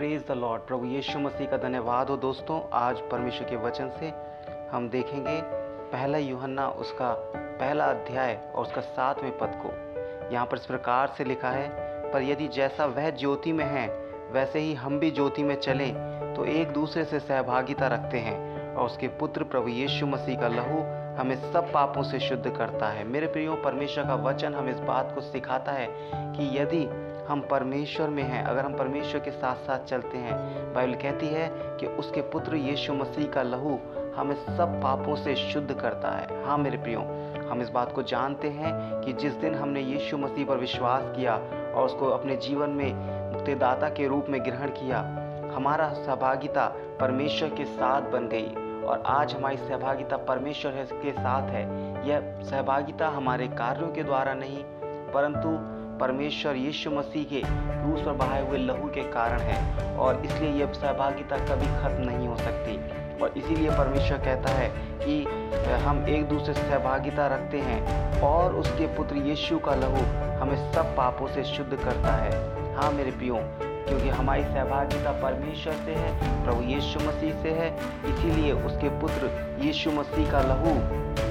Praise the Lord प्रभु यीशु मसीह का धन्यवाद हो दोस्तों। आज परमेश्वर के वचन से हम देखेंगे पहला यूहन्ना, उसका पहला अध्याय और उसका सातवें पद को। यहाँ पर इस प्रकार से लिखा है, पर यदि जैसा वह ज्योति में है, वैसे ही हम भी ज्योति में चलें तो एक दूसरे से सहभागिता रखते हैं और उसके पुत्र प्रभु यीशु मसीह का लहू हमें सब पापों से शुद्ध करता है। मेरे प्रियो, परमेश्वर का वचन हमें इस बात को सिखाता है कि यदि हम परमेश्वर में हैं, अगर हम परमेश्वर के साथ साथ चलते हैं, बाइबल कहती है कि उसके पुत्र यीशु मसीह का लहू हमें सब पापों से शुद्ध करता है। हाँ मेरे प्रियो, हम इस बात को जानते हैं कि जिस दिन हमने यीशु मसीह पर विश्वास किया और उसको अपने जीवन में मुक्तिदाता के रूप में ग्रहण किया, हमारा सहभागिता परमेश्वर के साथ बन गई और आज हमारी सहभागिता परमेश्वर के साथ है। यह सहभागिता हमारे कार्यों के द्वारा नहीं, परंतु परमेश्वर यीशु मसीह के क्रूस पर बहाए हुए लहू के कारण है और इसलिए यह सहभागिता कभी खत्म नहीं हो सकती। और इसीलिए परमेश्वर कहता है कि हम एक दूसरे से सहभागिता रखते हैं और उसके पुत्र यीशु का लहू हमें सब पापों से शुद्ध करता है। हाँ मेरे पियो क्योंकि हमारी सहभागिता परमेश्वर से है, प्रभु यीशु मसीह से है। इसीलिए उसके पुत्र यीशु मसीह का लहू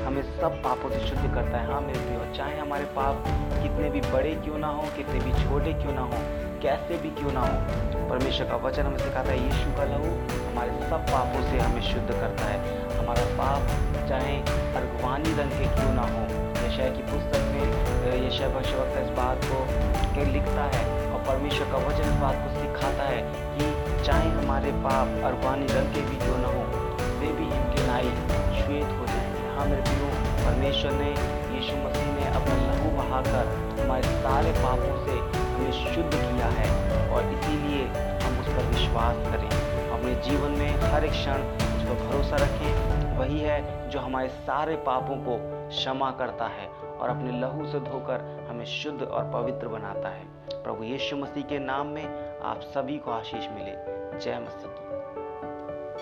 हमें सब पापों से शुद्ध करता है। हाँ मेरे प्रियो, चाहे हमारे पाप कितने भी बड़े क्यों ना हो, कितने भी छोटे क्यों ना हो, कैसे भी क्यों ना हो, परमेश्वर का वचन हमें सिखाता है, यीशु का लहू हमारे सब पापों से हमें शुद्ध करता है। हमारा पाप चाहे अर्गवानी रंग के क्यों ना हो यशय की पुस्तक में यशय भविष्यवक्त इस बात को लिखता है परमेश्वर का वचन इस बात को सिखाता है कि चाहे हमारे पाप अर्गवानी रंग के भी क्यों न हो, वे भी इनके नाई श्वेत हो जाएँगे। हाँ मेरे प्रियो, परमेश्वर ने यीशु मसीह ने अपना लहू बहाकर हमारे सारे पापों से हमें शुद्ध किया है और इसीलिए हम उस पर विश्वास करें। अपने जीवन में हर एक क्षण उस पर भरोसा रखें। वही है जो हमारे सारे पापों को क्षमा करता है। और अपने लहू से धोकर हमें शुद्ध और पवित्र बनाता है। प्रभु यीशु मसीह के नाम में आप सभी को आशीष मिले। जय मसीह। की